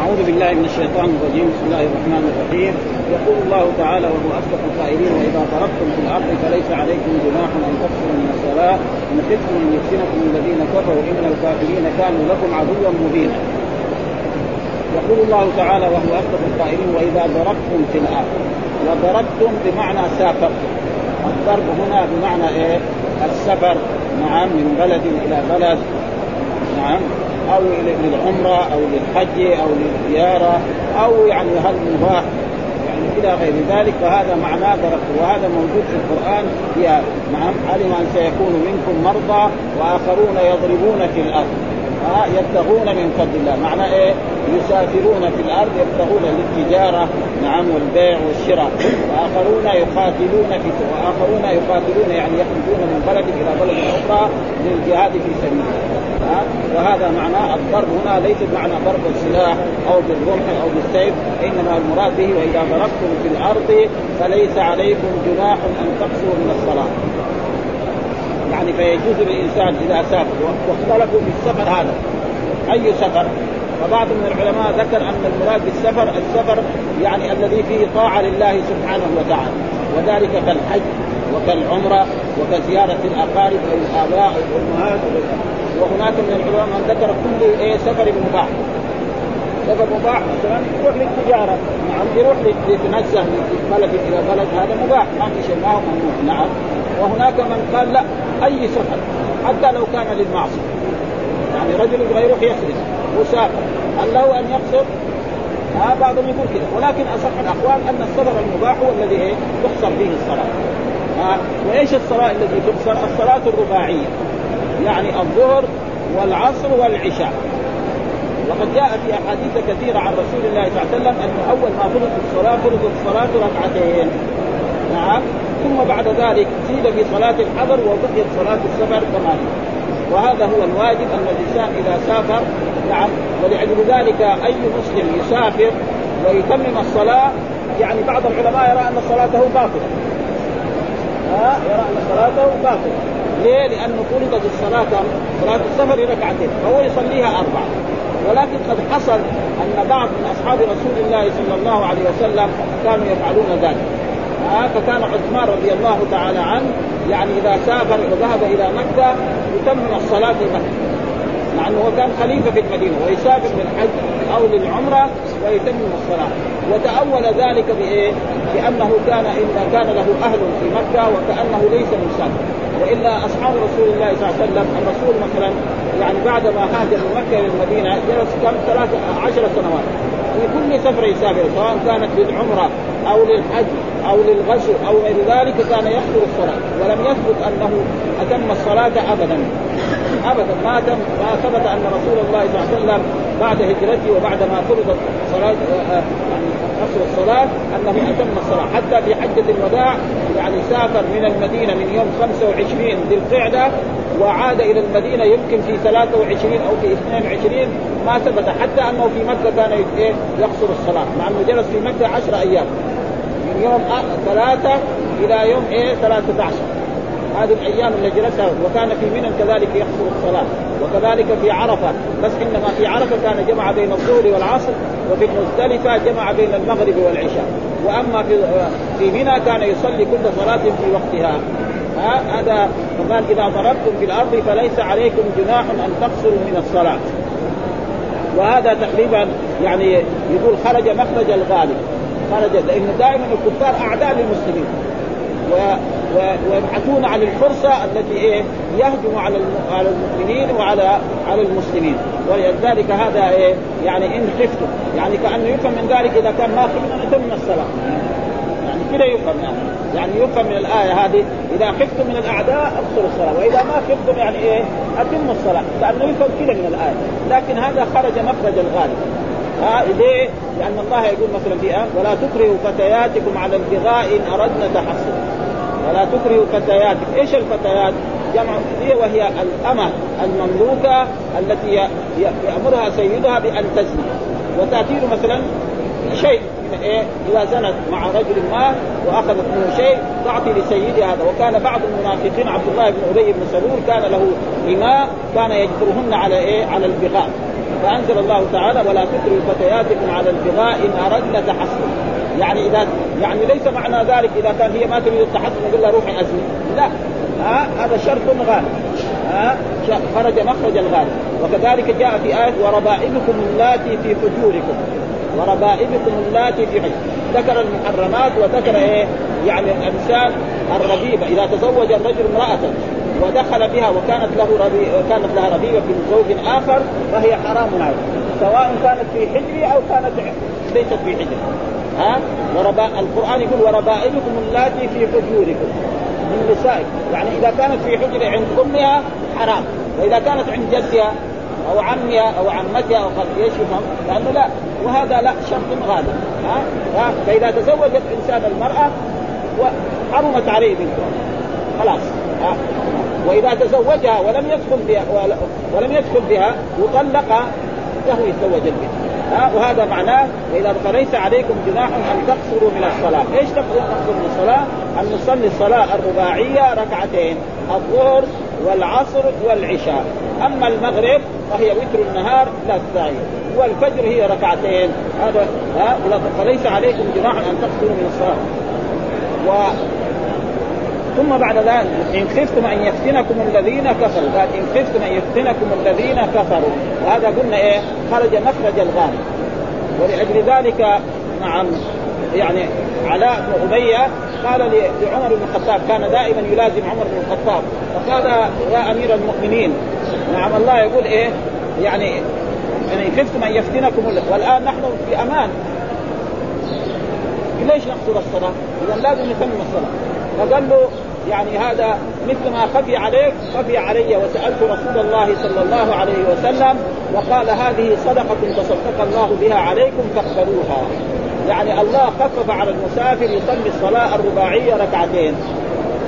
أعوذ بالله من الشيطان الرجيم. بسم الله الرحمن الرحيم. يقول الله تعالى وهو أصدق القائلين وإذا ضربتم في الأرض فليس عليكم جناح أن تقصروا من الصلاة. إن خفتم أن يفتنكم الذين كفروا. إن الكافرين كانوا لكم عدوا مبينا. يقول الله تعالى وهو أصدق القائلين وإذا ضربتم في الأرض. وضربتم بمعنى سافرتم. الضرب هنا بمعنى إيه؟ السفر. نعم من بلد إلى بلد. نعم. أو للعمرة أو للحج أو للزيارة أو يعني هل مباح يعني إلى غير ذلك. فهذا معناه ضربت وهذا موجود في القرآن. يا نعم علم أن سيكون منكم مرضى وآخرون يضربون في الأرض. ها يبتغون من فضل الله. معنى إيه؟ يسافرون في الأرض يبتغون للتجارة. نعم والبيع والشراء. وآخرون يقاتلون في وآخرون يقاتلون يعني يخرجون من بلد إلى بلد أخرى للجهاد في سبيل الله. وهذا معناه الضرب هنا ليس معنى ضرب السلاح أو بالرمح أو بالسيف إنما المراد به وإذا ضربتم في الأرض فليس عليكم جناح أن تقصروا من الصلاة. يعني فيجوز للإنسان إذا سافر واختلفوا في السفر هذا. أي سفر؟ فبعض من العلماء ذكر أن المراد بالسفر السفر يعني الذي فيه طاعة لله سبحانه وتعالى وذلك كالحج. وكالعمره وكزيارة الأقارب أو الاباء أو الامهات وهناك من العلماء من ذكر كل إيه سفر مباح. سفر مباح مثلا يروح للتجارة. نعم يروح يتنزه من بلد إلى بلد هذا مباح. ما في شيء ما هو ممنوع. نعم. وهناك من قال لا أي سفر؟ حتى لو كان للمعصية. يعني رجل يبغى يروح يخرج مسافر. هل له أن يقصر؟ ها بعضهم يقول كذا ولكن أصح الأقوال أن السفر المباح هو الذي إيه تقصر فيه الصلاة. وإيش الصلاة التي تقصر؟ الصلاة الرباعية؟ يعني الظهر والعصر والعشاء. وقد جاء في أحاديث كثيرة عن رسول الله صلى الله عليه وسلم أنه أول ما فرض الصلاة فرض الصلاة ركعتين. نعم. ثم بعد ذلك زيد في صلاة الحضر وبقيت صلاة السفر ثمانيه وهذا هو الواجب أن الإنسان إذا سافر نعم ولأجل ذلك أي مسلم يسافر ويتمم الصلاة يعني بعض العلماء يرى أن صلاته باطلة. يرى ان صلاته باطله ليه؟ لأنه فرضت الصلاة صلاة السفر ركعتين فهو يصليها أربعة. ولكن قد حصل أن بعض من أصحاب رسول الله صلى الله عليه وسلم كانوا يفعلون ذلك. آه فكان عثمان رضي الله تعالى عنه يعني إذا سافر وذهب إلى مكة يتمم الصلاة في مكة. مع انه كان خليفة في المدينة ويسافر للحج أو للعمرة ويتمم الصلاة. وتأول ذلك بإيه؟ بأنه كان إن كان له أهل في مكة وكأنه ليس مسافر وإلا أصحاب رسول الله صلى الله عليه وسلم الرسول مثلا يعني بعد ما هاجر من مكة إلى المدينة جلس كم؟ ثلاث عشر سنوات. في كل سفره يسافر سواء كانت للعمرة أو للحج أو للغزو أو غير ذلك كان يحضر الصلاة. ولم يثبت أنه أتم الصلاة ابدا. أبدا. ما تم ما ثبت أن رسول الله صلى الله عليه وسلم بعد هجرته وبعد ما فرضت صلاه آه، يعني قصر الصلاة أنه أتم الصلاة. حتى في حجة الوداع يعني سافر من المدينة من يوم 25 ذي القعدة وعاد إلى المدينة يمكن في 23 أو في 22 ما ثبت. حتى أنه في مكة كان إيه؟ يقصر الصلاة. مع أنه جلس في مكة 10 أيام. من يوم ثلاثة إلى يوم إيه 13 هذه الأيام اللي جلسها وكان في منى كذلك يقصر الصلاة وكذلك في عرفة بس إنما في عرفة كان جمع بين الظهر والعصر وفي المزدلفة جمع بين المغرب والعشاء. وأما في في منى كان يصلي كل صلاة في وقتها. ها هذا فقال إذا ضربتم في الأرض فليس عليكم جناح أن تقصروا من الصلاة. وهذا تقريبا يعني يقول خرج مخرج الغالب. خرج لأنه دائما الكفار أعداء للمسلمين. ويبحثون عن الفرصة التي إيه؟ يهجم على على المؤمنين وعلى على المسلمين. ولذلك هذا إيه؟ يعني إن خفتم. يعني كأنه يفهم من ذلك إذا كان ما خفتم اتم الصلاة. يعني كذا يفهم يعني. يعني يفهم من الآية هذه. إذا خفتم من الأعداء أبصروا الصلاة. وإذا ما خفتم يعني إيه؟ اتم الصلاة. كأنه يفهم كذا من الآية. لكن هذا خرج مخرج الغالب. ها ليه؟ لأن الله يقول مثلا في آه ولا تكرهوا فتياتكم على البغاء إن أردنا تحصن ولا تكرهوا فتياتكم، إيش الفتيات؟ جمع هي وهي الأمة المملوكة التي يأمرها سيدها بأن تزني. وتأتي له مثلا شيء إيه؟ إذا زنت مع رجل ما وأخذت منه شيء تعطي لسيدها هذا. وكان بعض المنافقين عبد الله بن أبي بن سلول كان له إماء كان يجبرهن على إيه؟ على البغاء. فأنزل الله تعالى ولا تكرهوا فتياتكم على البغاء إن اردنا تحصن يعني اذا يعني ليس معنى ذلك إذا كان هي ما تريد التحصن يقول لها روحي أزني. لا. ها هذا شرط غالب. ها خرج مخرج الغالب. وكذلك جاء في آية وربائبكم اللاتي في حجوركم وربائبكم اللاتي في حجر ذكر المحرمات وذكر إيه؟ يعني الانسان الربيبه إذا تزوج الرجل امرأة ودخل بها وكانت له ربي... كانت لها ربيبه في زوج آخر فهي حرام عليه. سواء كانت في حجري أو كانت ليست في حجر ها؟ وربا... القرآن يقول وربائبكم اللاتي في حجوركم من نسائكم. يعني إذا كانت في حجر عند أمها حرام. وإذا كانت عند جدها أو عمها أو عمتها أو إيش يفهم؟ لأنه لا. وهذا لا شرط غالب. ها؟, ها؟ فإذا تزوج الانسان المرأة حرمت عليه بنته. خلاص. ها؟ وإذا تزوجها ولم يدخل بها ولم يدخل بها وطلق له يتزوج البنت. وهذا معناه واذا فليس عليكم جناح أن تقصروا من الصلاة، إيش تقصروا من الصلاة؟ أن نصلي الصلاة الرباعية ركعتين الظهر والعصر والعشاء، أما المغرب فهي وتر النهار لا تستعين والفجر هي ركعتين. هذا ها؟ فليس عليكم جناح أن تقصروا من الصلاة. و ثم بعد ذلك إن خفتم أن يفتنكم الذين كفروا. قال إن خفتم أن يفتنكم الذين كفروا. وهذا قلنا إيه؟ خرج مخرج الغالب ولأجل ذلك نعم يعني علاء بن أبي قال لعمر بن الخطاب كان دائما يلازم عمر بن الخطاب. فقال يا أمير المؤمنين نعم الله يقول إيه؟ يعني يعني خفتم أن يفتنكم والآن نحن في أمان. ليش نقصر الصلاة؟ اذا لازم نتمم الصلاة. فقال له يعني هذا مثل ما خفي عليك خفي علي وسألت رسول الله صلى الله عليه وسلم وقال هذه صدقة تصدق الله بها عليكم فاقبلوها. يعني الله خفف على المسافر يصلي الصلاة الرباعية ركعتين.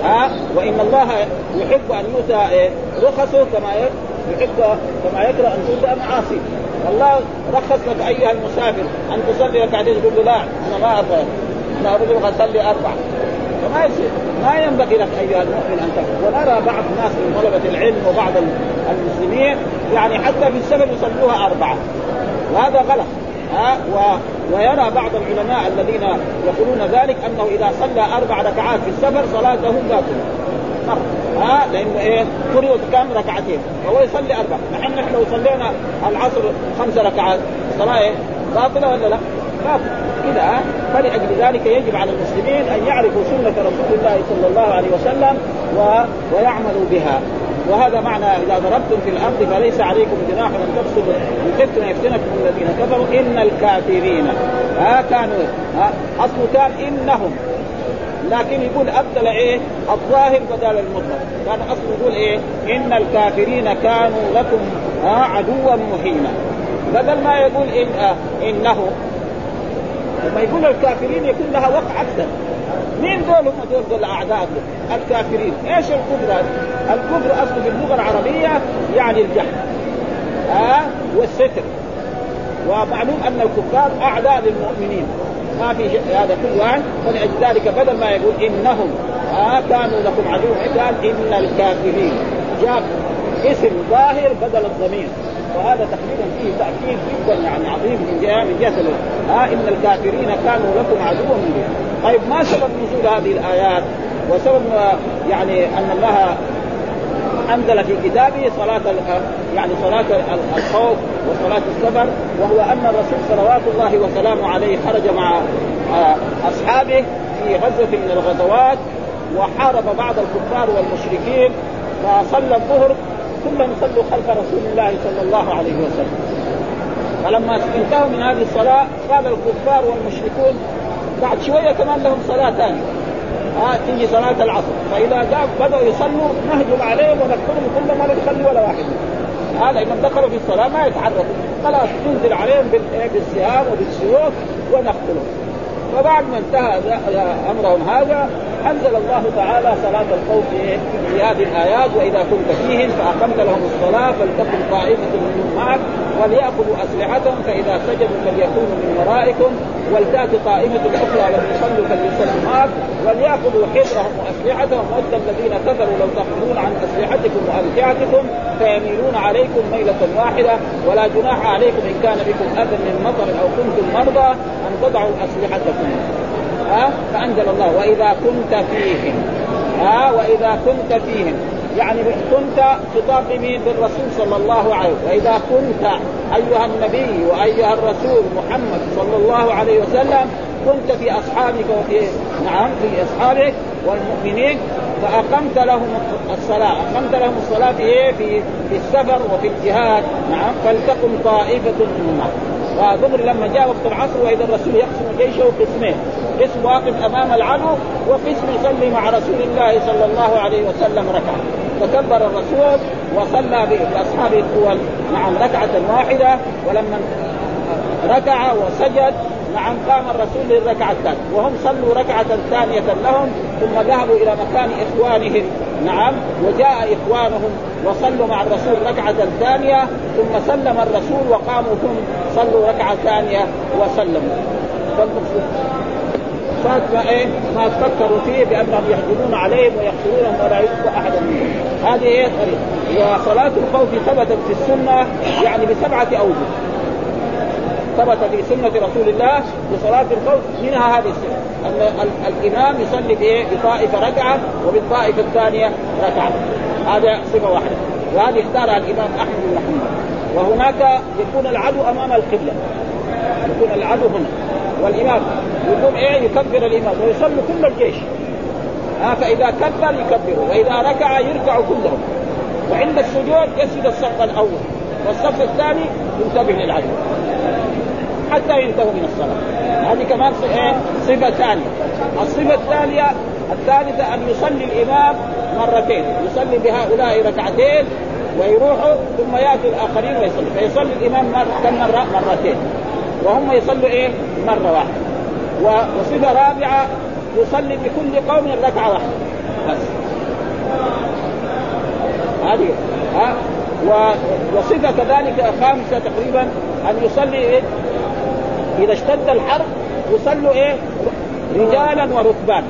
ها؟ وإن الله يحب أن يؤتى؟ رخصه كما يحب كما يكره أن تؤتى معاصي الله رخص لك أيها المسافر أن تصلي ركعتين تقول لا أنا ما أبغى أنا أبغى أصلي أربع فما يصير. ما ينبغي لك أيها المؤمن أن تفعل ونرى بعض الناس من طلبة العلم وبعض المسلمين يعني حتى في السفر يصلوها أربعة. وهذا غلط. ها؟ و... ويرى بعض العلماء الذين يقولون ذلك أنه إذا صلى أربع ركعات في السفر صلاته باطله ها؟ لأنه إيه؟ فرضت كم؟ ركعتين. وهو يصلي أربع. نحن نحن لو صلينا العصر خمس ركعات الصلاه إيه باطلة ولا لا؟ باطلة. كذا فلأجل ذلك يجب على المسلمين أن يعرفوا سنة رسول الله صلى الله عليه وسلم و... ويعملوا بها. وهذا معنى إذا ضربتم في الأرض فليس عليكم جناح أن تقصدوا إن خفتم يفتنكم الذين كفروا إن الكافرين. ها كانوا ها اصله كان إنهم. لكن يقول أبدل إيه؟ الظاهر بدل المطلق. كان اصله يقول إيه؟ إن الكافرين كانوا لكم عدوا مهينا. بدل ما يقول إن إنه لما يقول الكافرين يكون لها وقع أكثر مين دول هم دول دول الاعداء الكافرين. إيش الكفر هذا؟ الكفر أصله في اللغة العربية يعني الجهل. ها؟ آه والستر. ومعلوم أن الكفار اعداء للمؤمنين ما في هذا كل واحد. ذلك بدل ما يقول انهم آه كانوا لكم عدو قال إن الكافرين. جاب اسم ظاهر بدل الضمير. وهذا تقريبا فيه تأكيد جدا يعني عظيم من جهه من جهة ها آه إن الكافرين كانوا لكم عدوا من طيب ما سبب نزول هذه الآيات؟ وسبب يعني أن الله أنزل في كتابه صلاة يعني صلاة الخوف وصلاة السفر وهو أن الرسول صلوات الله وسلامه عليه خرج مع أصحابه في غزوة من الغزوات وحارب بعض الكفار والمشركين فصلى الظهر كلهم صلوا خلف رسول الله صلى الله عليه وسلم. فلما انتهوا من هذه الصلاة قال الكفار والمشركون بعد شوية كمان لهم صلاة ثانية. آه تيجي صلاة العصر. فإذا جاء بدأوا يصلوا نهجم عليهم ونقتلهم كلهم ولا نخلي ولا واحد. هذا إذا دخلوا في الصلاة ما يتحركوا. خلاص ننزل عليهم بالسهام وبالسيوف ونقتلهم. فبعد ما انتهى أمرهم هذا أنزل الله تعالى صلاة الخوف في هذه الآيات وإذا كنت فيهم فأقمت لهم الصلاة فلتكن طائفة منهم معك وليأخذوا أسلحتهم فإذا سجدوا فليكونوا من ورائكم ولتأت طائفة أخرى لم يصلوا فليصلوا معك وليأخذوا حذرهم وأسلحتهم. ود الذين كفروا لو تأخذون عن أسلحتكم وأمتعتكم فيميلون عليكم ميلة واحدة. ولا جناح عليكم إن كان بكم أذى من مطر أو كنتم مرضى أن تضعوا أسلحتكم. ها؟ فأنزل الله. وإذا كنت فيهم. ها؟ وإذا كنت فيهم. يعني كنت خطاب لمين بالرسول صلى الله عليه وسلم. وإذا كنت أيها النبي وأيها الرسول محمد صلى الله عليه وسلم كنت في أصحابك وفي نعم في أصحابك والمؤمنين فأقمت لهم الصلاة، أقمت لهم الصلاة في إيه؟ في في السفر وفي الجهاد، نعم فلتكن طائفة منهم. ودغري لما جاء وقت العصر وإذا الرسول يقسم جيشه قسمين، قسم واقف أمام العدو وقسم يصلي مع رسول الله صلى الله عليه وسلم ركعة، فكبر الرسول وصلى باصحابه الطول نعم ركعة واحدة. ولما ركع وسجد نعم قام الرسول للركعة الثانية. وهم صلوا ركعة ثانية لهم ثم ذهبوا إلى مكان إخوانهم. نعم وجاء إخوانهم وصلوا مع الرسول ركعة ثانية ثم سلم الرسول وقاموا ثم صلوا ركعة ثانية وسلموا. فات ما إيه ما فكروا فيه بأنهم يحجبون عليهم ويقتلونهم ولا يبقى احدا منهم. هذه إيه طريقه وصلاة الخوف ثبتت في السنة يعني بسبعة أوجه. ثبت في سنة رسول الله بصلاة الخوف منها هذه السنة. أن الإمام يصلي بايه؟ بطائفه ركعة وبالطائفة الثانية ركعة. هذا صفة واحدة. وهذه اختارها الإمام أحمد بن محمد وهناك يكون العدو أمام القبلة. يكون العدو هنا. والإمام يقوم إيه؟ يكبر الإمام ويصلي كل الجيش. آه فإذا كبر يكبروا وإذا ركع يركعوا كلهم. وعند السجود يسجد الصف الأول والصف الثاني ينتبه للعدو. حتى ينتهوا من الصلاة. هذه كمان إيه؟ صفة ثانية. الصفة الثانية الثالثة أن يصلي الإمام مرتين. يصلي بهؤلاء ركعتين ويروحوا ثم ياتوا الآخرين ويصلي. فيصلي الإمام كم مرة؟ مرتين. وهم يصلوا إيه؟ مرة واحدة. وصفة رابعة يصلي بكل قوم ركعة واحدة. بس. هذه ها؟ وصفة كذلك خامسه تقريبا أن يصلي إيه؟ إذا اشتد الحرب يصلوا إيه؟ رجالا وركبانا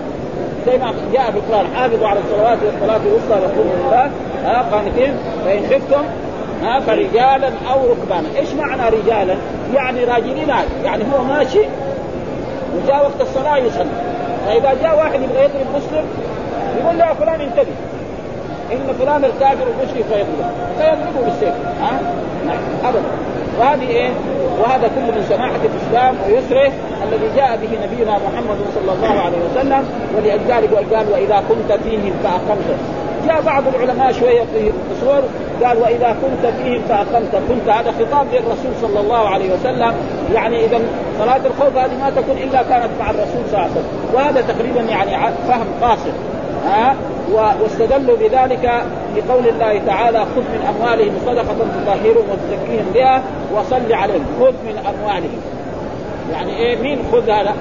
زي ما جاء في القرآن حافظوا على الصلوات والصلاة الوسطى رسول الله ها قانتين فإن خفتم ها فرجالا أو ركبانا، إيش معنى رجالا؟ يعني راجلين يعني هو ماشي وجاء وقت الصلاة يصلي. فإذا جاء واحد يبغى يضرب مسلم يقول له يا فلان انتبه. إن فلان الكافر المشرك فيضرب فيضربه بالسيف. ها؟ نعم ابدا. وهذه إيه؟ وهذا كله من سماحه الإسلام ويسره الذي جاء به نبينا محمد صلى الله عليه وسلم ولذلك قال وإذا كنت فيهم فأقمت. جاء بعض العلماء شوية في القصور قال وإذا كنت فيهم فأقمت. كنت هذا خطاب للرسول صلى الله عليه وسلم. يعني إذا صلاة الخوف هذه ما تكون إلا كانت مع الرسول صلى الله عليه وسلم وهذا تقريبا يعني فهم قاصر ها واستدلوا بذلك بقول الله تعالى خذ من أموالهم صدقة تطهرهم وتزكيهم بها وصل عليهم. خذ من أموالهم. يعني إيه؟ مين خذ هذا؟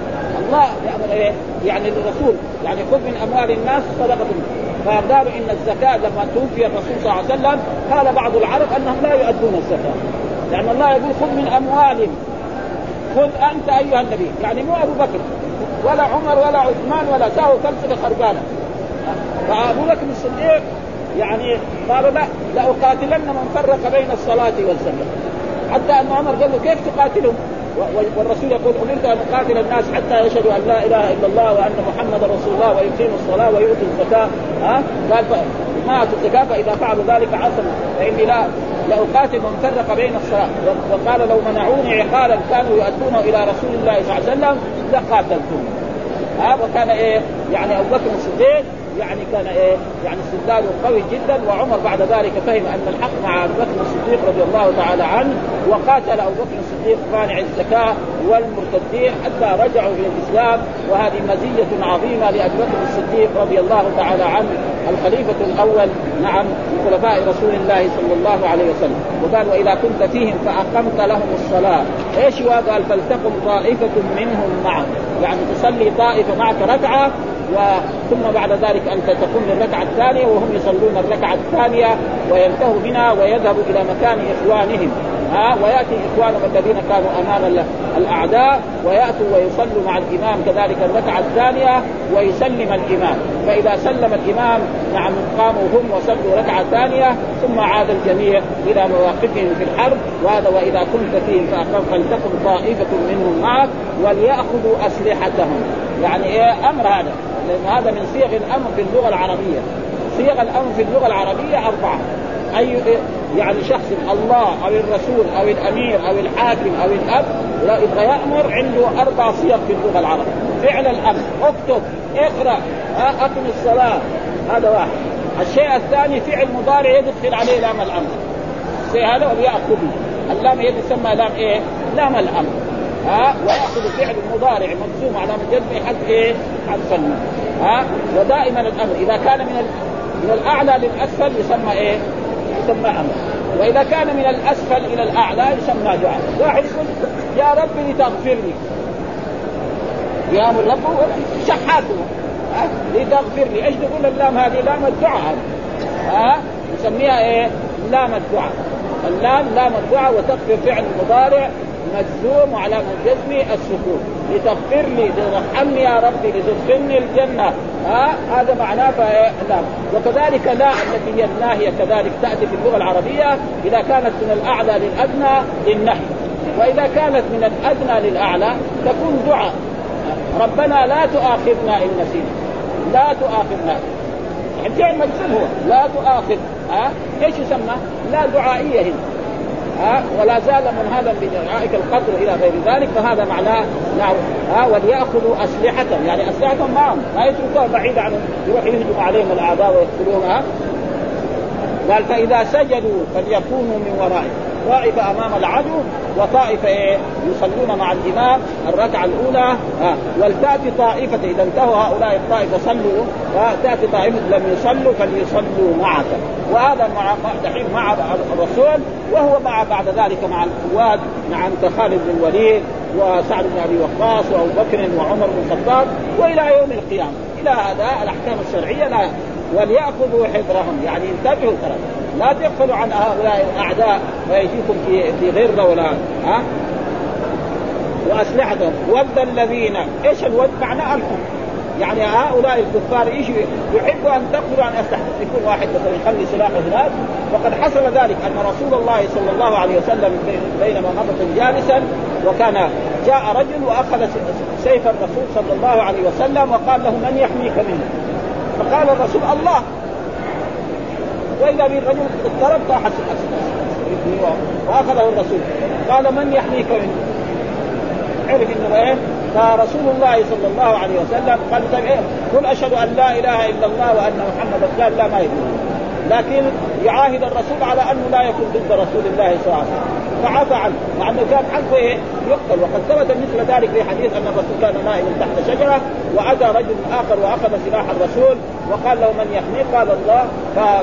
الله. يأمر إيه؟ يعني الرسول. يعني خذ من أموال الناس صدقة. فقالوا إن الزكاة لما توفي الرسول صلى الله عليه وسلم قال بعض العرب أنهم لا يؤدون الزكاة. لأن الله يقول خذ من أموالهم. خذ أنت أيها النبي. يعني مو أبو بكر ولا عمر ولا عثمان ولا ساووا كم خربانة. فأبو بكر الصديق يعني قالوا لا لأقاتلن من فرق بين الصلاة والزكاة. حتى أن عمر قال له كيف تقاتلهم؟ والرسول يقول أمرت أن أقاتل الناس حتى يشهدوا أن لا إله إلا الله وأن محمدا رسول الله ويقيموا الصلاة ويؤتوا الزكاة. ها؟ قال ما اتوا الزكاة فإذا فعلوا ذلك عصموا. فإني لا لأقاتل من فرق بين الصلاة. وقال لو منعوني عقالا كانوا يؤدونه إلى رسول الله صلى الله عليه وسلم لقاتلتهم. ها؟ وكان إيه؟ يعني أبو بكر الصديق يعني كان إيه يعني استدلاله قوي جدا وعمر بعد ذلك فهم أن الحق مع أبو بكر الصديق رضي الله تعالى عنه وقاتل أبو بكر الصديق مانع الزكاة والمرتدين حتى رجعوا إلى الإسلام. وهذه مزية عظيمة لابي بكر الصديق رضي الله تعالى عنه الخليفة الأول نعم من خلفاء رسول الله صلى الله عليه وسلم. وقال وإذا كنت فيهم فأقمت لهم الصلاة. إيش قال فلتقم طائفة منهم معك. يعني تصلي طائفة معك ركعة وثم بعد ذلك أنت تقوم للركعة الثانية وهم يصلون الركعة الثانية وينتهوا منها ويذهبوا إلى مكان إخوانهم. ها ويأتي اخوانهم الذين كانوا أمام الأعداء ويأتوا ويصلوا مع الإمام كذلك الركعة الثانية ويسلم الإمام. فإذا سلم الإمام نعم قاموا هم وصلوا ركعة ثانية ثم عاد الجميع إلى مواقفهم في الحرب. وهذا وإذا كنت فيهم فلتكن طائفة منهم معك وليأخذوا أسلحتهم. يعني إيه أمر هذا. لأن هذا من صيغ الأمر في اللغة العربية. صيغ الأمر في اللغة العربية أربعة. أي يعني شخص الله أو الرسول أو الأمير أو الحاكم أو الأب لا يبغى يأمر عنده أربع صيغ في اللغة العربية. فعل الأمر. اكتب اقرأ أقم الصلاة. هذا واحد. الشيء الثاني فعل مضارع يدخل عليه لام الأمر. الشيء هذا وليأخذه اللام هي تسمى لام إيه؟ لام الأمر. ها؟ ويأخذ فعل مضارع مجزوم على جزم حد إيه؟ حذف ها؟ ودائما الأمر إذا كان من من الأعلى للأسفل يسمى إيه؟ يسمى أمر. وإذا كان من الأسفل إلى الأعلى يسمى دعاء واحد يقول يا رب لتغفر لي ربه شحاته. لتغفر لي إيش تقول اللام هذه؟ لام الدعاء. ها؟ نسميها إيه؟ لام الدعاء. اللام لام الدعاء وتغفر فعل مضارع مجزوم وعلى جزمه السكون. لتغفر لي لترحمني يا ربي لتدخلني الجنة. ها هذا معناه لا وكذلك لا التي هي الناهية كذلك تأتي في اللغة العربية إذا كانت من الأعلى للأدنى للنهي وإذا كانت من الأدنى للأعلى تكون دعاء. ربنا لا تؤاخذنا إن نسينا. لا تؤاخذنا. الفعل مجزوم هو. لا تؤاخذ. ها إيش يسمى؟ لا دعائية هنا. ها ولا زال منهدا بدعائك القتل إلى غير ذلك فهذا معناه نعم ها وليأخذوا أسلحتهم. يعني أسلحتهم معهم ما يتركوها بعيد عن يروح يهجم عليهم الأعداء ويقتلونها قال فإذا سجدوا فليكونوا من ورائهم. طائفه أمام العدو وطائفة إيه يصلون مع الإمام الركعة الأولى. ها ولتاتي طائفة إذا انتهوا هؤلاء الطائفه صلوا تاتي طائفة لم يصلوا فليصلوا معك. وهذا مع دحين مع الرسول وهو مع بعد ذلك مع القوات مع خالد بن الوليد وسعد بن أبي وقاص وأبو بكر وعمر بن الخطاب وإلى يوم القيامة. إلى هذا الأحكام الشرعية لا وليأخذوا حذرهم. يعني انتبهوا ترى. لا تغفلوا عن هؤلاء الأعداء ويجيكم في في غره ولا ها؟ وأسلحتهم. ود الذين. إيش الود؟ معناه الحب يعني هؤلاء الكفار يجوا يحبوا أن تقتلوا عن أسلحتهم؟ يكون واحد مثلا يخلي سلاحه هناك. وقد حصل ذلك أن رسول الله صلى الله عليه وسلم بينما مضت جالسا وكان جاء رجل وأخذ سيف الرسول صلى الله عليه وسلم وقال له من يحميك منه؟ فقال الرسول الله. وإذا بالرجل اضطرب طاحت وأخذه الرسول. قال من يحميك منه عرف إنه إيه؟ فرسول الله صلى الله عليه وسلم. قال طيب إيه؟ قل أشهد أن لا إله إلا الله وأن محمدا قال لا ما يقول لكن يعاهد الرسول على أنه لا يكون ضد رسول الله صلى الله عليه وسلم. فعفى عنه. مع انه كان حلفه إيه؟ يقتل. وقد ثبت مثل ذلك في حديث أن الرسول كان نائم تحت شجرة واتى رجل آخر وأخذ سلاح الرسول. وقال له من يحميه قال الله.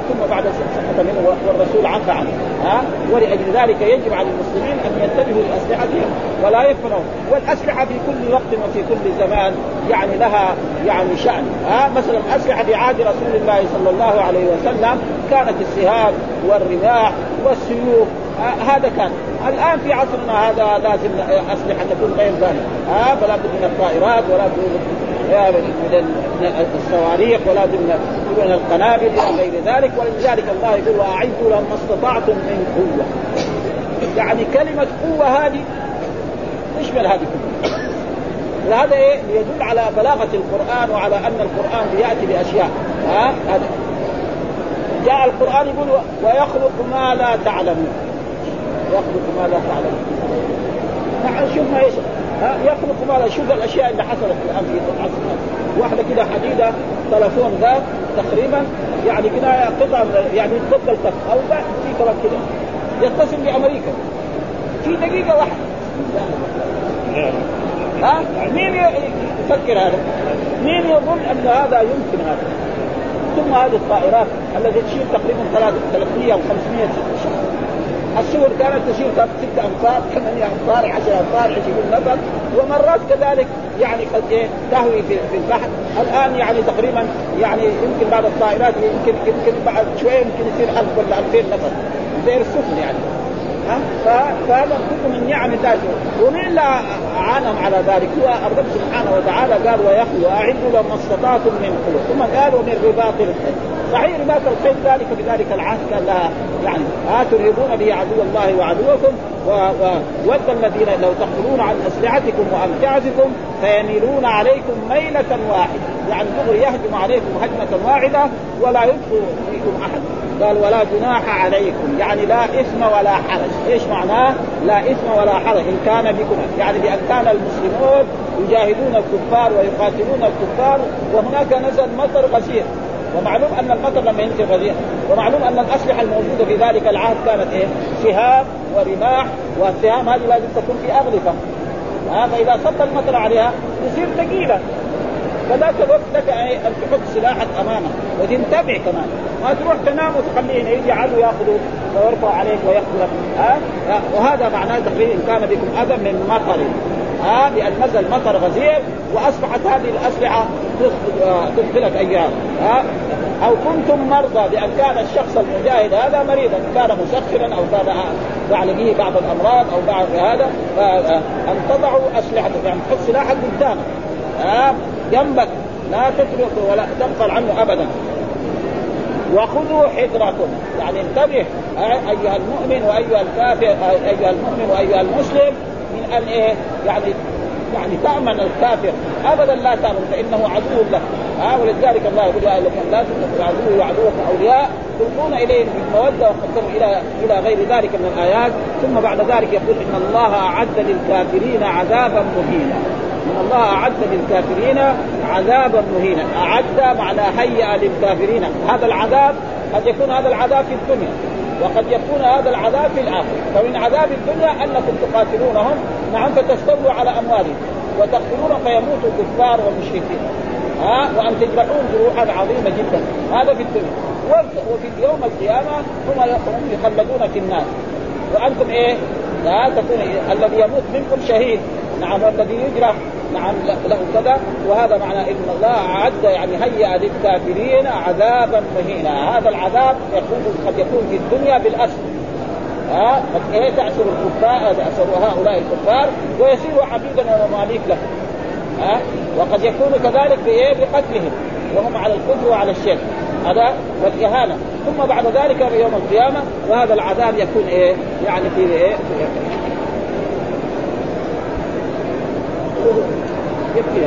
ثم بعد سقط منه والرسول عفى عنه. ها؟ ولأجل ذلك يجب على المسلمين أن ينتبهوا لاسلحتهم ولا يفنوا والأسلحة في كل وقت وفي كل زمان يعني لها يعني شأن. ها؟ مثلا الاسلحه في عهد رسول الله صلى الله عليه وسلم كانت السهام والرماح والسيوف. هذا كان. الآن في عصرنا هذا لازم أسلحة تكون غير ذلك. ها؟ فلا بد من الطائرات ولا بد من الصواريخ ولا من القنابل إلى غير ذلك ولذلك الله يقول واعدوا لهم ما استطعتم من قوة. يعني كلمة قوة هذه تشمل هذه كلها وهذا إيه؟ يدل على بلاغة القرآن وعلى أن القرآن بيأتي بأشياء. ها؟ هذا. جاء القرآن يقول ويخلق ما لا تعلمون. يخلق ما لا تعلمون. نعم شوف ما إيش يخلق ما لا شوف الأشياء اللي حصلت الان في العصر واحدة كده حديدة تلفون ذا تقريبا يعني كده قطعه يعني ضد الكف أو في كمان كده. يتصل بأمريكا. في دقيقة واحدة. ها؟ مين يفكر هذا؟ مين يظن أن هذا يمكن هذا؟ ثم هذه الطائرات التي تشيل تقريبا 300 أو 500 شخص. السور كانت تشيل ست امتار ثمانية امتار 10 امتار 20 نفر ومرات كذلك يعني قد إيه تهوي في, البحر. الآن يعني تقريبا يعني يمكن بعض الطائرات يمكن يمكن بعد شوية يمكن يصير 1000 ولا 2000 نفر. زي السفن يعني. فهذا كله من نعم الله ومن اللي عانهم على ذلك. هو الرب سبحانه وتعالى قال ويخلو واعدوا لهم ما استطعتم من قوه ثم قال ومن رباط صحيح رباط الخيل ذلك بذلك العهد كان لها يعني ها ترهبون به عدو الله وعدوكم وود الذين لو تخبرون عن أسلحتكم وأمتعتكم فيميلون عليكم ميلة واحدة. يعني دغري يهجم عليكم هجمة واحدة ولا يدخل فيكم أحد. قال ولا جناح عليكم. يعني لا إثم ولا حرج. إيش معناه؟ لا إثم ولا حرج. إن كان بكم يعني بأن كان المسلمون يجاهدون الكفار ويقاتلون الكفار وهناك نزل مطر غزير ومعلوم أن المطر لما ينزل غزير ومعلوم أن الأسلحة الموجودة في ذلك العهد كانت إيه؟ سهام ورماح والسهام هذه لازم تكون في اغلفه ها فإذا صب المطر عليها تصير ثقيله فذاك الوقت لك أن تحط سلاحك امامك وتنتبه كمان. ما تروح تنام وتخليه يجي عدو يأخذه ويرفع عليك ويقتلك. ها وهذا معناه تقريبا إن كان بكم أذى من مطر. ها لأن نزل مطر غزير وأصبحت هذه الأسلحة تدخلك أيام. ها؟ أو كنتم مرضى بأن كان الشخص المجاهد هذا مريضا كان مسخرا أو كان يعني به بعض الأمراض أو بعض هذا أن تضعوا اسلحتكم يعني تحط سلاحك قدامك. ها؟ جنبك. لا تتركه ولا تغفل عنه ابدا. وخذوا حذركم. يعني انتبه أيها المؤمن وأيها الكافر أيها المؤمن وأيها المسلم أن إيه؟ يعني يعني تأمن الكافر. ابدا لا تأمن فإنه عدو لك ها ولذلك الله يقول يا لكم لا تتخذوا عدوي وعدوكم أولياء. تلقون إليهم بالمودة وقدموا إلى إلى غير ذلك من الآيات. ثم بعد ذلك يقول إن الله أعد للكافرين عذابا مهينا. إن الله أعد للكافرين عذابا مهينا. أعد معنى هيأ للكافرين. هذا العذاب قد يكون هذا العذاب في الدنيا. وقد يكون هذا العذاب في الآخرة. فمن عذاب الدنيا أنكم تقاتلونهم. نعم فتستولوا على اموالهم وتقتلون فيموت الكفار والمشركين. ها وأن تجرحون جروحا عظيمة جدا. هذا في الدنيا. وفي يوم القيامة هم يخلدون في النار. وأنتم إيه؟ لا تكون إيه؟ الذي يموت منكم شهيد. نعم والذي يجرح نعم له كذا. وهذا معنى إن الله أعد يعني هيأ للكافرين عذابا مهينا. هذا العذاب يكون قد يكون في الدنيا بالاسر ها؟ قد إيه تأسر الكفار تأسر هؤلاء الكفار ويصيروا عبيدا ومماليك لهم. ها؟ وقد يكون كذلك بايه بقتلهم. وهم على الكفر وعلى الشرك. هذا والإهانة. ثم بعد ذلك يوم القيامة وهذا العذاب يكون إيه؟ يعني في إيه؟ في يكفي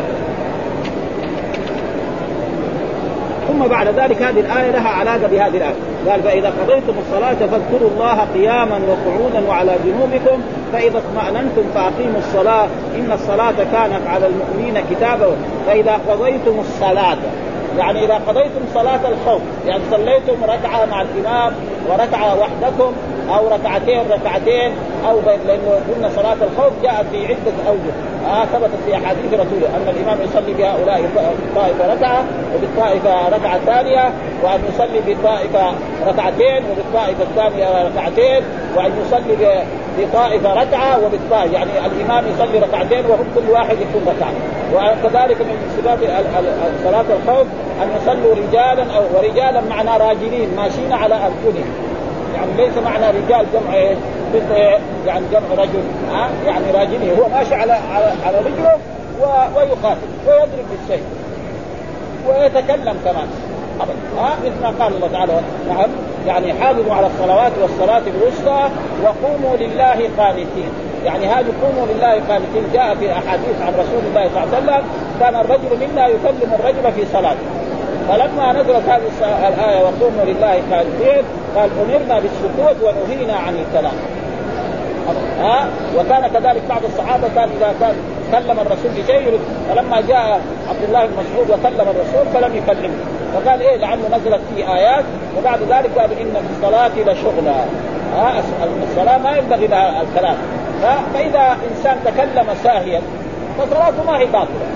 ثم بعد ذلك هذه الآية لها علاقة بهذه الآية. قال فإذا قضيتم الصلاة فاذكروا الله قياما وقعودا وعلى جنوبكم فإذا اطمأننتم فأقيموا الصلاة إن الصلاة كانت على المؤمنين كتابا. فإذا قضيتم الصلاة يعني إذا قضيتم صلاة الخوف يعني صليتم ركعة مع الإمام وركعة وحدكم أو ركعتين ركعتين أو لأنه قلنا صلاة الخوف جاءت في عدة أوجه. آه ثبتت في أحاديث رسوله. أن الإمام يصلي بهؤلاء الطائفه ركعة وبالطائفة ركعة ثانية وأن يصلي بالطائفه ركعتين وبالطائفة الثانية ركعتين وأن يصلي بطائفة ركعة وبالطائفه يعني الإمام يصلي ركعتين وهم كل واحد يكون ركعة. وكذلك من صفات صلاة الخوف أن يصلوا رجالا أو ورجالا معنا راجلين ماشيين على ارجلهم يعني ليس معنى رجال جمع إيه؟ يعني جمع رجل. ها؟ يعني راجله هو ماشي على على, على رجله ويقاتل ويضرب بالسيف ويتكلم كمان. ابدا. ها؟ مثل ما قال الله تعالى. نعم. يعني حافظوا على الصلوات والصلاة الوسطى وقوموا لله قانتين. يعني هذه قوموا لله قانتين. جاء في أحاديث عن رسول الله صلى الله عليه وسلم كان الرجل منا يكلم الرجل في صلاته. فلما نزلت هذه الآية وقوموا لله قانتين قال أمرنا بالسكوت ونهينا عن الكلام. ها؟ وكان كذلك بعض الصحابة كان إذا كان كلم الرسول بشيء فلما جاء عبد الله بن مسعود وكلم الرسول فلم يكلمه. فقال إيه لعله نزلت في آيات وبعد ذلك قال إن في الصلاة لشغلا ها؟ الصلاة ما ينبغي لها الكلام. فإذا إنسان تكلم ساهيا فصلاته ما هي باطلة.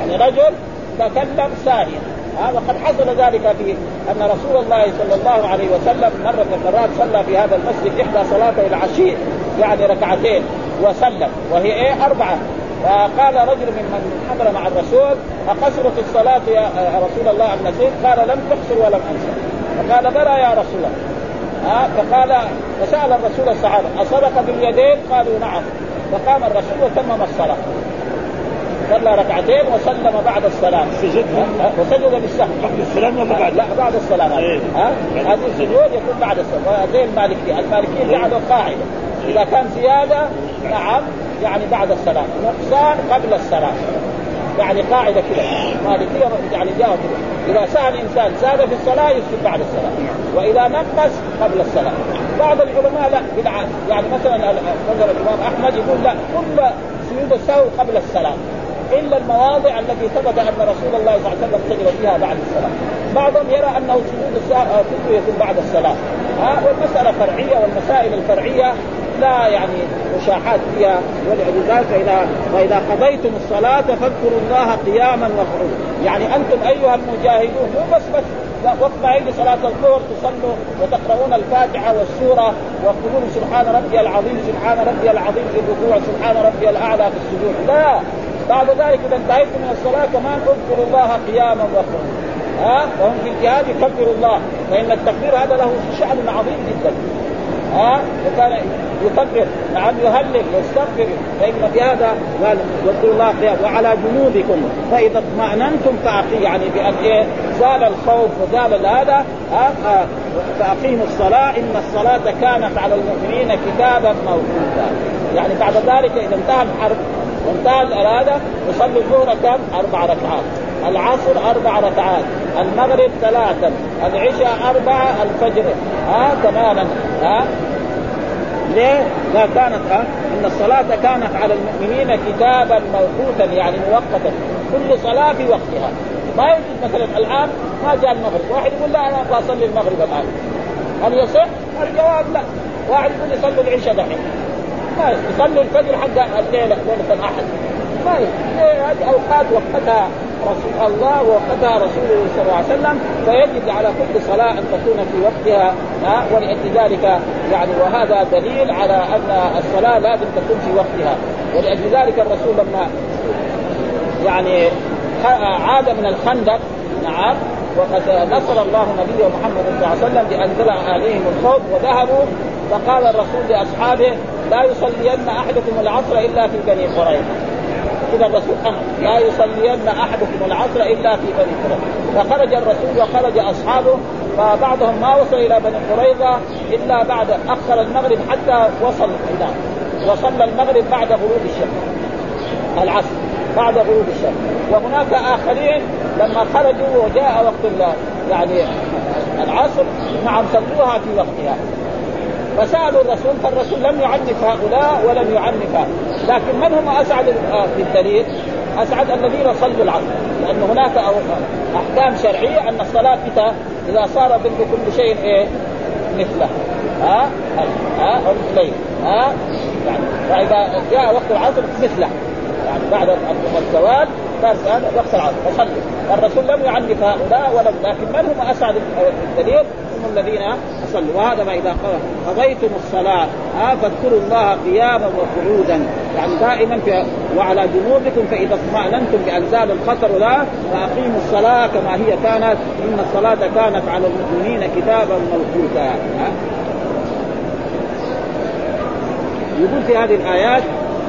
يعني رجل تكلم ساهيا. هذا قد حصل ذلك في أن رسول الله صلى الله عليه وسلم مرة من المرات صلى في هذا المسجد إحدى صلاتي العشي يعني ركعتين وسلم وهي إيه؟ أربعة. فقال رجل ممن حضر مع الرسول أقصرت الصلاة يا رسول الله أم نسيت؟ قال لم تقصر ولم أنسى. فقال بلى يا رسول الله. ها فقال فسأل الرسول الصحابة أصدق باليدين؟ قالوا نعم. فقام الرسول وتمم الصلاة. صلى ركعتين وسلم بعد السلام سجد وسجد بالسهو بعد السلام ولا بعد؟ لا بعد السلام. إيه. ها؟ هذا السجود يكون بعد السلام. زي المالكية. المالكية جعلوا قاعدة. إذا كان زيادة نعم يعني بعد السلام. نقصان قبل السلام. يعني قاعدة كذا مالكيه يعني جاء كذا إذا سأل إنسان زاد في الصلاة يسجد بعد السلام. وإذا نقص قبل السلام. بعض العلماء لا بالعكس يعني مثلا مثلا الإمام أحمد يقول لا كل سجود السهو قبل السلام. إلا المواضع التي ثبت أن رسول الله صلى الله عليه وسلم سجد فيها بعد السلام بعضهم يرى أنه سجود السهو كله يكون بعد السلام ها والمسألة فرعية والمسائل الفرعية لا يعني مشاحات فيها ولذلك فاذا وإذا قضيتم الصلاة فاذكروا الله قياما وقعودا. يعني أنتم أيها المجاهدون مو بس بس وقت ما يجي صلاة الظهر تصلوا وتقرؤون الفاتحة والسورة وتقولون سبحان ربي العظيم سبحان ربي العظيم في الركوع سبحان ربي الأعلى في السجود. لا. بعد ذلك إذا انتهيتم من الصلاة كمان اذكروا الله قياما وقعودا ها؟ وهم في الجهاد يكبروا الله. فإن التكبير هذا له شأن عظيم جدا. ها؟ وكان يكبر نعم يهلل يستغفر. فإن في هذا قال واذكروا الله قيام وعلى جنوبكم فإذا اطمأننتم فاقيموا يعني بأن إيه؟ زال الخوف وزال هذا ها؟ فأقيموا الصلاة. إن الصلاة كانت على المؤمنين كتابا موقوتا. يعني بعد ذلك إذا انتهى الحرب وانتهى هذا يصلي الظهر كم؟ أربع ركعات. العصر أربع ركعات. المغرب ثلاثا العشاء أربعة. الفجر. ها تماما. ها؟ ليه؟ لا كانت ها؟ إن الصلاة كانت على المؤمنين كتابا موقوتا يعني مؤقتا. كل صلاة في وقتها. ما يجوز مثلا الآن ما جاء المغرب. واحد يقول لا أنا أبغى أصلي المغرب الآن. هل يصح؟ الجواب لا. واحد يقول يصلي العشاء دحين. يصلي الفجر حق الليلة ليلة الأحد. ما هذه أوقات وقتها رسول الله وقتها رسوله صلى الله عليه وسلم فيجب على كل صلاة أن تكون في وقتها ها ولأجل ذلك يعني وهذا دليل على أن الصلاة لازم تكون في وقتها. ولأجل ذلك الرسول لما يعني عاد من الخندق نعم وقد نصر الله نبيه محمد صلى الله عليه وسلم بأن عليهم الخوف وذهبوا فقال الرسول لأصحابه لا يصلين أحدكم العصر إلا في بني قريظة. كذا الرسول أمر لا يصلين أحدكم العصر إلا في بني قريظة. فخرج الرسول وخرج أصحابه فبعضهم ما وصل إلى بني قريظة إلا بعد أخر المغرب حتى وصل إلى وصلى المغرب بعد غروب الشمس. العصر بعد غروب الشمس. وهناك آخرين لما خرجوا وجاء وقت يعني العصر نعم صلوها في وقتها. فسألوا الرسول فالرسول لم يعنف هؤلاء ولم يعنف. لكن من هم أسعد بالدليل؟ أسعد الذين صلوا العصر. لأن هناك أحكام شرعية أن الصلاة؟ إذا صار ظل كل شيء إيه؟ مثله. ها؟ ها؟ أو مثلين. ها؟ يعني فإذا جاء وقت العصر مثله. يعني بعد الزوال وقت العصر. فصلوا. الرسول لم يعنف هؤلاء ولم لكن من هم أسعد الدليل؟ هم الذين صلوا. وهذا ما إذا قضيتم الصلاة ها فاذكروا الله قياما وقعودا. يعني دائما في وعلى جنوبكم فإذا اطمأننتم بأنزال الخطر لا فأقيموا الصلاة كما هي كانت. إن الصلاة كانت على المؤمنين كتابا موقوتا. يقول في هذه الآيات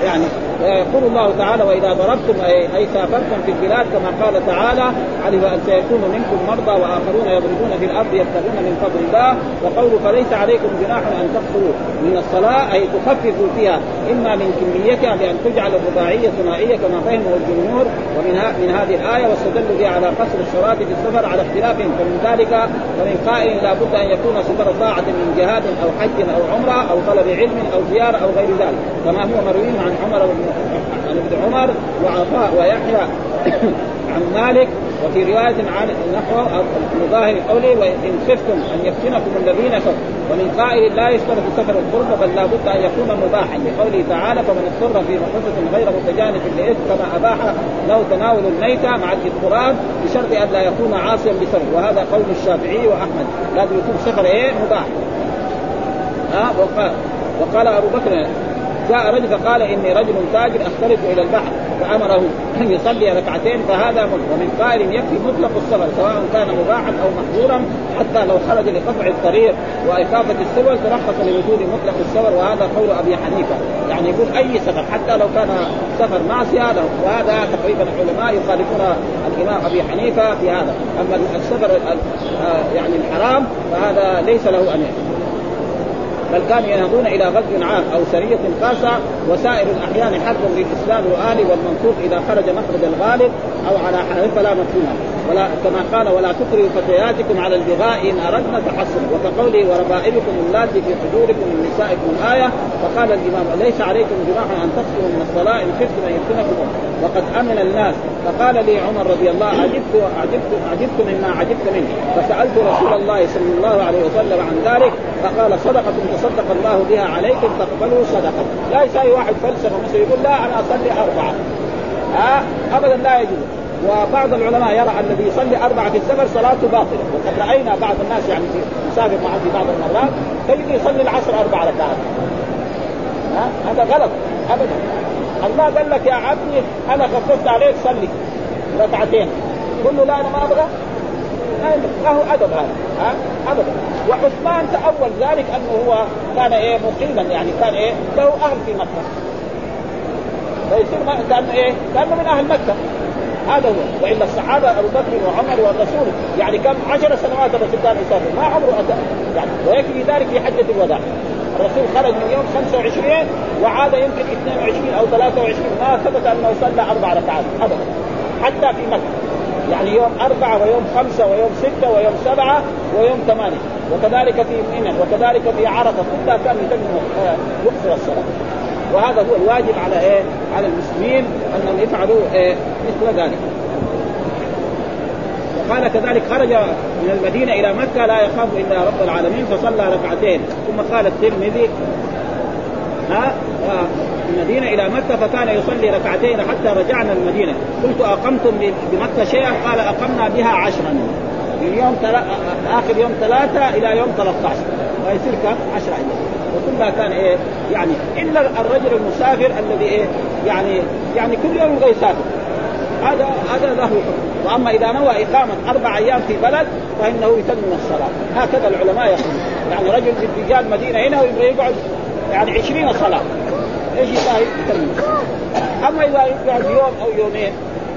يعني يقول الله تعالى وإذا ضربتم أي سافرتم في البلاد كما قال تعالى علم ان سيكون منكم مرضى وآخرون يضربون في الأرض يبتغون من فضل الله وقوله فليس عليكم جناح أن تقصروا من الصلاة أي تخففوا فيها إما من كميتها بأن تجعل الرباعية ثنائيه كما فهمه الجمهور ومن من هذه الآية واستدلوا بها على قصر الصلاه في السفر على اختلافهم فمن ذلك فمن قائل لابد أن يكون سفر طاعه من جهاد أو حج أو عمرة أو طلب علم أو زيارة أو غير ذلك كما هو مروي عن عمر بن عن ابن عمر وعطاء ويحيى عن مالك وفي رواية عن نحو مظاهر قوله وإن خفتم أن يفتنكم الذين كفروا ومن قائل لا يشترط سفر القرب بل لا بد أن يكون مباحا. لقوله تعالى فمن اضطر في مخصص غير متجانف لإثم كما أباح له تناول الميتة مع الاضطراب بشرط أن لا يكون عاصيا بسبب. وهذا قول الشافعي وأحمد. لازم يكون سفر إيه؟ مباح. ها؟ وقال وقال أبو بكر جاء رجل فقال إني رجل تاجر أختلف إلى البحر فأمره أن يصلي ركعتين فهذا ملك ومن قائل يكفي مطلق السفر سواء كان مباحا أو محظورا حتى لو خرج لقطع الطريق واخافه السبل ترخص لوجود مطلق السفر وهذا قول أبي حنيفة. يعني يقول أي سفر حتى لو كان سفر معصية له وهذا تقريبا العلماء يخالفون الإمام أبي حنيفة في هذا. أما السفر يعني الحرام فهذا ليس له أن بل كانوا ينهضون إلى غزو عام أو سرية خاصة وسائر الأحيان حرب للإسلام واهله والمنصوص إذا خرج مخرج الغالب أو على حال فلا مفهوم. ولا كما قال ولا تكرهوا فتياتكم على البغاء إن أردنا تحصنا. وكقوله وربائبكم اللاتي في حجوركم من نسائكم الآية فقال الإمام ليس عليكم جناح أن تقصروا من الصلاة إن خفتم أن يفتنكم. وقد آمن الناس. فقال لي عمر رضي الله عجبت عجبت عجبت مما عجبت منه. فسألت رسول الله صلى الله عليه وسلم عن ذلك فقال صدقة تصدق الله بها عليكم تقبلوا صدقة. لا يساوي واحد فلسفه مثل يقول لا أنا أصلي أربعة. ها؟ ابدا لا يجوز. وبعض العلماء يرى الذي يصلي أربعة في السفر صلاته باطلة. وقد رأينا بعض الناس يعني في معه في بعض المرات تجد يصلي العصر أربع ركعات. هذا غلط. ابدا. الله قال لك يا عبدي أنا خففت عليك صلي. ركعتين. قل له لا أنا ما أبغى. ما هو أدب هذا. ها؟ ابدا. وعثمان تأول ذلك أنه هو كان إيه مقيما يعني كان إيه له أهل في مكة. فيصير كان إيه كانه من أهل مكة. هذا هو والا الصحابة أبو بكر وعمر والرسول يعني كم عشر سنوات الرسول كان يسافر ما عمره أتى. يعني ويكفي ذلك في حجة الوداع. الرسول خرج من يوم 25 وعاد يمكن 22 أو 23 ما ثبت أنه صلى أربع ركعات أبدا. حتى في مكة. يعني يوم أربعة ويوم خمسة ويوم ستة ويوم سبعة ويوم ثمانية. وكذلك في منى. وكذلك في عرفة. كلها كان يتم يقصر الصلاة. وهذا هو الواجب على إيه؟ على المسلمين أنهم يفعلوا إيه؟ مثل ذلك. وقال كذلك خرج من المدينة إلى مكة لا يخاف إلا رب العالمين فصلى ركعتين. ثم قال الترمذي ها؟ المدينة إلى مكة فكان يصلي ركعتين حتى رجعنا المدينة. قلت أقمتم بمكة شيئا؟ قال أقمنا بها عشرا. من يوم تل... آخر يوم ثلاثة إلى يوم 13 ويصير كم؟ 10 أيام. وكلها كان إيه يعني إلا الرجل المسافر الذي إيه يعني يعني كل يوم يبغى يسافر هذا هذا له حكم. وأما إذا نوى إقامة أربع أيام في بلد فإنه يتم الصلاة. هكذا العلماء يقولون. يعني رجل في رجال مدينة هنا ويبغى يقعد يعني 20 صلاة. إيش يتم. أما إذا يقعد يوم أو يومين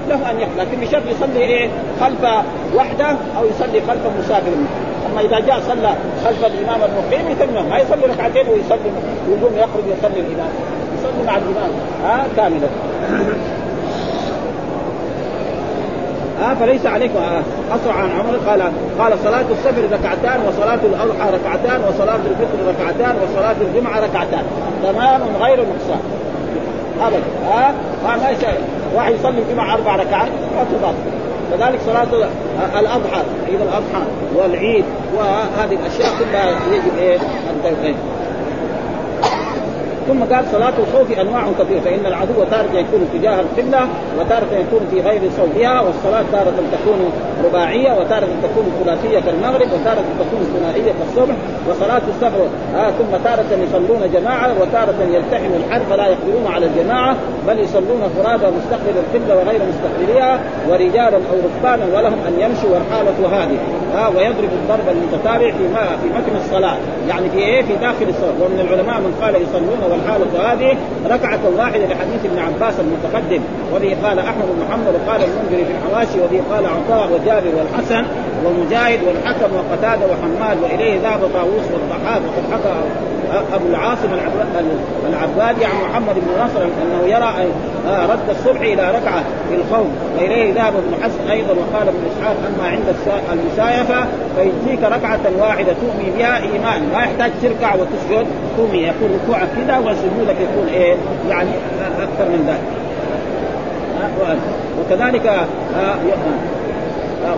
له أن يقضي لكن بشرط يصلي إيه؟ خلف وحده أو يصلي خلف مسافر أما إذا جاء صلى خلف الإمام المقيم يتم ما يصلي ركعتين ويصلي ويقوم يخرج يصلي الإمام. يصلي مع الإمام. ها؟ كاملا آه فليس عليكم آه اسرع عن عمر قال قال صلاة السفر ركعتان وصلاة الأضحى ركعتان وصلاة الفطر ركعتان وصلاة الجمعة ركعتان. تمام غير نقصان أبدا. ها؟ آه ما يسأل. واحد يصلي الجمعة أربع ركعات ما تضاف كذلك صلاة الأضحى عيد الأضحى والعيد وهذه الأشياء كلها يجب إيه؟ أن تقيم ثم قال صلاة الخوف أنواع كثيرة فإن العدو تارة يكون تجاه القبلة وتارة يكون في غير صوبها والصلاة تارة تكون رباعية وتارة تكون ثلاثية كالمغرب وتارة تكون ثنائية كالصبح وصلاة السفر آه ثم تارة يصلون جماعة وتارة يلتحم الحرب فلا يقدرون على الجماعة بل يصلون فرادى مستقبل القبلة وغير مستقبلها ورجالا أو ركبانا ولهم أن يمشوا والحالة هذه. آه ويضرب الضرب المتتابع في ما في متن الصلاة. يعني في إيه؟ في داخل الصلاة. ومن العلماء من قال يصلون والحالة هذه ركعة واحدة لحديث ابن عباس المتقدم وبه قال أحمد بن محمد وقال المنذر في الحواشي وبه قال عطاء وجابر والحسن ومجاهد والحكم وقتادة وحماد وإليه ذهب طاووس والضحاك وقد حكى أبو العاصم العبادي عن محمد بن نصر أنه يرى آه، رد الصبح إلى ركعة في الخوف وإليه ذهب ابن حزم أيضا وقال ابن إسحاق أما عند المسايفة فيجزيك ركعة واحدة تؤمي بها إيمان. ما يحتاج تركع وتسجد تؤمي يكون ركوعك كذا وسجودك يكون إيه؟ يعني أكثر من ذلك. آه، وكذلك آه،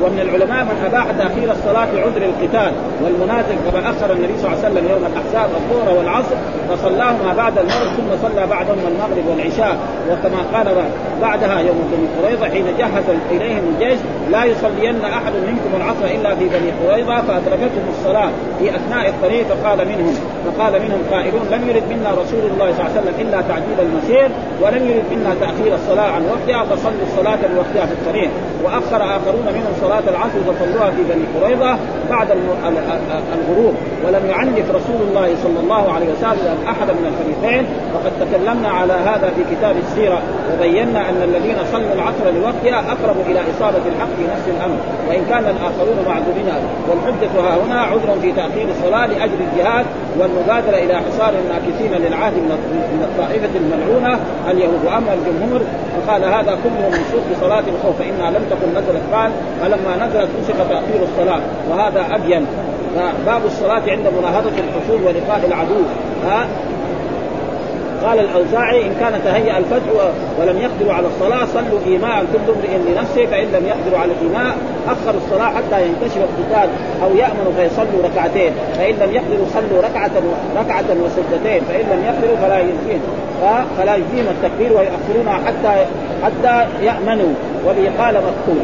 ومن العلماء من أباح تأخير الصلاة لعذر القتال والمنازل كما أخر النبي صلى الله عليه وسلم يوم الأحزاب الظهر والعصر فصلاهما بعد المغرب ثم صلى بعدهما المغرب والعشاء وكما قال بعدها يوم بني قريظة حين جهز إليهم الجيش لا يصلين أحد منكم العصر إلا في بني قريظة فادركتهم الصلاة في أثناء الطريق فقال منهم فقال منهم قائلون لم يرد منا رسول الله صلى الله عليه وسلم إلا تعجيل المسير ولم يرد منا تأخير الصلاة عن وقتها فصلوا الصلاة لوقتها في الطريق. واخر آخرون منهم صلاة العصر فصلوها في بني قريظة بعد الغروب. ولم يعنف رسول الله صلى الله عليه وسلم أحدا من الفريقين وقد تكلمنا على هذا في كتاب السيرة وبينا أن الذين صلوا العصر لوقتها أقرب إلى إصابة الحق في نفس الأمر. وإن كان الآخرون معذورين والحجة ها هنا عذر في تأخير الصلاة لأجل الجهاد والمبادرة إلى حصار الناكثين للعهد من الطائفة الملعونة اليهود وأما الجمهور فقال هذا كله منسوخ بصلاة الخوف فإنها لم تكن نزلت قال فلما نزلت نسخ تأخير الصلاة وهذا أبين. باب الصلاة عند مناهضة الحصول ولقاء العدو. ها؟ قال الأوزاعي إن كان تهيأ الفتح ولم يقدروا على الصلاة صلوا إيماء كل امرئ لنفسه فإن لم يقدروا على الإيماء اخروا الصلاة حتى ينكشف القتال أو يامنوا فيصلوا ركعتين. فإن لم يقدروا صلوا ركعة ركعة وسجدتين. فإن لم يقدروا فلا يجزيهم. فلا يجزيهم التكبير ويؤخرونها حتى حتى يأمنوا. وبه قال مكتوب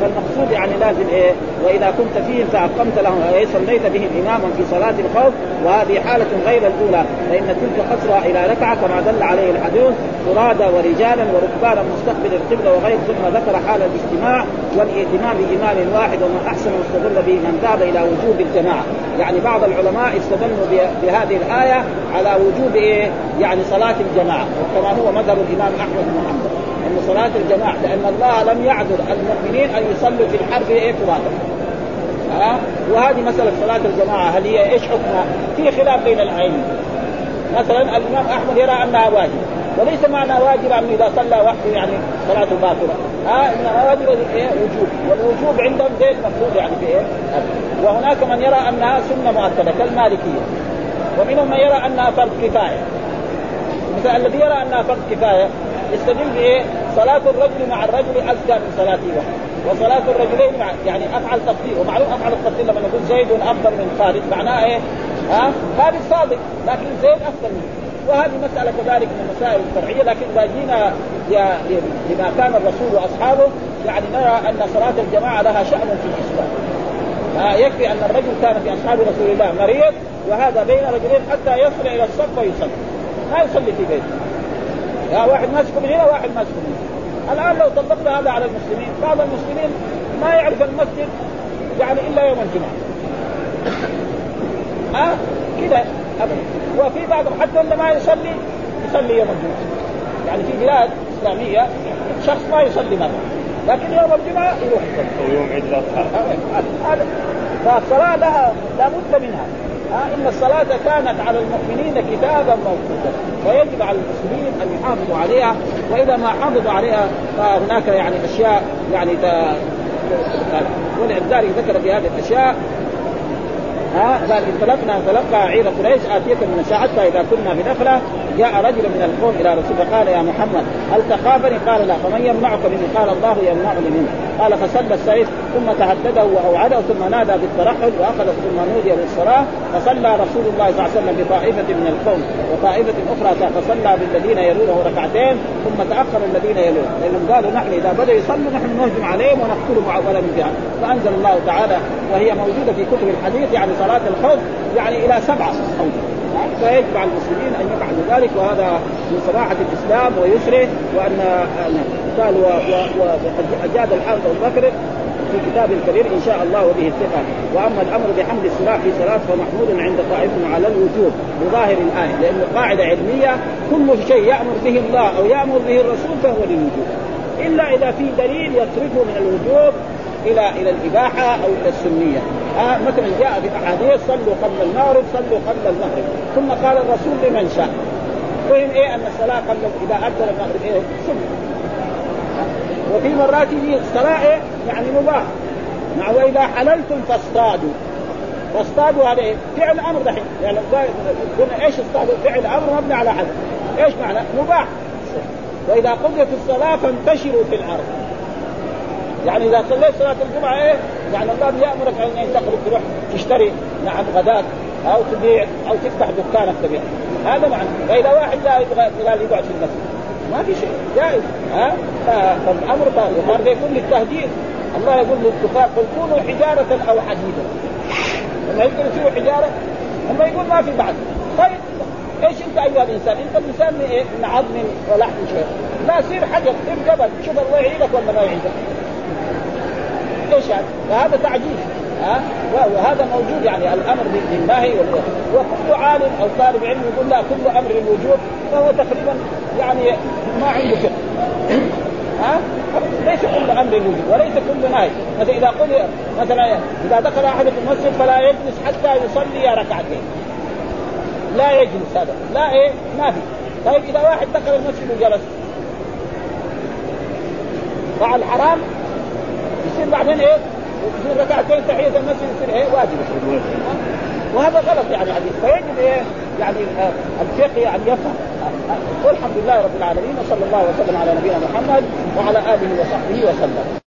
فالمقصود يعني لازم إيه؟ وإذا كنت فيهم فأقمت لهم. اي صليت بهم إماما في صلاة الخوف وهذه حالة غير الأولى. فإن تلك قصرها إلى ركعة كما دل عليه الحديث فرادى ورجالا وركبانا مستقبل القبلة وغير ثم ذكر حال الاجتماع والائتمام بامام واحد وما أحسن واستدل به من ذهب إلى وجوب الجماعة. يعني بعض العلماء استدلوا بهذه الآية على وجوب إيه؟ يعني صلاة الجماعة وكما هو مذهب الإمام أحمد بن حنبل. ان صلاة الجماعة لأن الله لم يعذر المؤمنين أن يصلوا في الحرب إيه فرادى ها؟ وهذه مسألة صلاة الجماعة هل هي إيش حكمها؟ في خلاف بين الائمه مثلا الإمام أحمد يرى أنها واجب وليس معنى واجب أنه إذا صلى وحده يعني صلاته باطلة. ها؟ إنما واجب إيه؟ وجوب. والوجوب عندهم زي المفروض يعني في إيه؟ وهناك من يرى أنها سنة مؤكدة كالمالكية. ومنهم من يرى أنها فرض كفاية. مثلا الذي يرى أنها فرض كفاية يستدل بإيه؟ صلاة الرجل مع الرجل أزكى من صلاته وحده وصلاة الرجلين مع يعني أفعل تفضيل. ومعلوم أفعل التفضيل لما نقول زيد أفضل من خالد. معناه إيه؟ ها؟ خالد صادق لكن زيد أفضل منه. وهذه مسألة كذلك من المسائل الفرعية لكن إذا جينا لما كان الرسول وأصحابه يعني نرى أن صلاة الجماعة لها شأن في الإسلام. آه يكفي أن الرجل كان في أصحاب رسول الله مريض وهذا بين رجلين حتى يصل إلى الصف ويصلي. ما يصلي في بيته. يا واحد ماسك من هنا واحد ماسك من هنا. الآن لو طبقنا هذا على المسلمين بعض المسلمين ما يعرف المسجد يعني إلا يوم الجمعة. ها؟ أه؟ كذا ابدا. وفي بعضهم حتى اللي ما يصلي يصلي يوم الجمعة. يعني في بلاد إسلامية شخص ما يصلي مرة لكن يوم الجمعة يروح يصلي. يوم عيد الأضحى. هذا فالصلاة لها لابد منها. إن الصلاة كانت على المؤمنين كتابا موقوتا. ويجب على المسلمين أن يحافظوا عليها. وإذا ما حافظوا عليها فهناك يعني أشياء يعني ولذلك ذكر في هذه الأشياء ها قال انطلقنا انطلقنا عير قريش اتيك من الساعة حتى إذا كنا في نخلة جاء رجل من القوم إلى رسول فقال يا محمد هل تخافني؟ قال لا فمن يمنعك مني؟ قال الله يمنعني منه قال فسل السيف ثم تهدده وأوعده ثم نادى بالترحل وأخذ ثم نودي للصلاة فصلى رسول الله صلى الله عليه وسلم بطائفة من القوم وطائفة أخرى فصلى بالذين يلونه ركعتين ثم تأخر الذين يلونه لأنهم قالوا نحن إذا بدأوا يصلوا نحن نهجم عليهم ونقتلهم ولا جهة فأنزل الله تعالى وهي موجودة في كتب الحديث يعني صلاة الخوف يعني إلى سبعة أوجه. فيجب على المسلمين أن يفعلوا ذلك وهذا من صراحة الإسلام ويسره وأن قال وقد أجاد الحافظ أبو بكر في كتاب الكبير إن شاء الله وبه الثقة. وأما الأمر بحمد السلاح في صلاة فمحمود عند طائفة على الوجوب بظاهر الآية لأنه قاعدة علمية كل شيء يأمر به الله أو يأمر به الرسول فهو للوجوب. إلا إذا في دليل يصرفه من الوجوب إلى إلى الإباحة أو إلى السنية. آه مثلا جاء في أحاديث صلوا قبل المغرب صلوا قبل المغرب. ثم قال الرسول لمن شاء. فهم إيه؟ أن الصلاة قبل إذا اذن المغرب إيه؟ سنة. وفي مرات يجي الصلاة إيه؟ يعني مباح. مع وإذا حللتم فاصطادوا. فاصطادوا هذا إيه؟ فعل أمر دحين يعني قلنا إيش اصطادوا؟ فعل أمر مبني على حدث إيش معنى؟ مباح. وإذا قضيت الصلاة فانتشروا في الأرض. يعني إذا صليت صلاة الجمعة إيه؟ يعني الله يامرك أن تخرج تروح تشتري نعم غداك أو تبيع أو تفتح دكانك تبيع. هذا معنى. فإذا واحد لا يبغى قال يقعد في المسجد ما في شيء. جائز. ها؟ فالأمر هذا يكون للتهديد. الله يقول للكفار قل كونوا حجارة أو حديدا. لما يقول يصيروا حجارة لما يقول ما في بعد. طيب إيش أنت أيها الإنسان؟ أنت إنسان من إيه؟ من عظم ولحم شيء. لا سير حجر. سير جبل شوف الله يعيدك ولا ما يعيدك إيش هذا؟ فهذا تعجيز ها؟ وهذا موجود يعني الأمر بالنهي وكل عالم أو طالب علم يقول لا كل أمر الوجوب فهو تقريبا يعني ما عنده فقه. ها؟ ليس كل أمر الوجوب وليس كل نهي. مثلا إذا قل مثلا إذا دخل أحد في المسجد فلا يجلس حتى يصلي ركعتين. لا يجلس هذا لا إيه؟ ما في. طيب إذا واحد دخل المسجد وجلس. فعل حرام يصير بعدين إيه؟ يصير ركعتين تحية المسجد يصير إيه؟ واجب. وهذا غلط يعني حديث فيجب إيه؟ يعني الفقه يعني يفهم. والحمد لله رب العالمين وصلى الله وسلم على نبينا محمد وعلى آله وصحبه وسلم.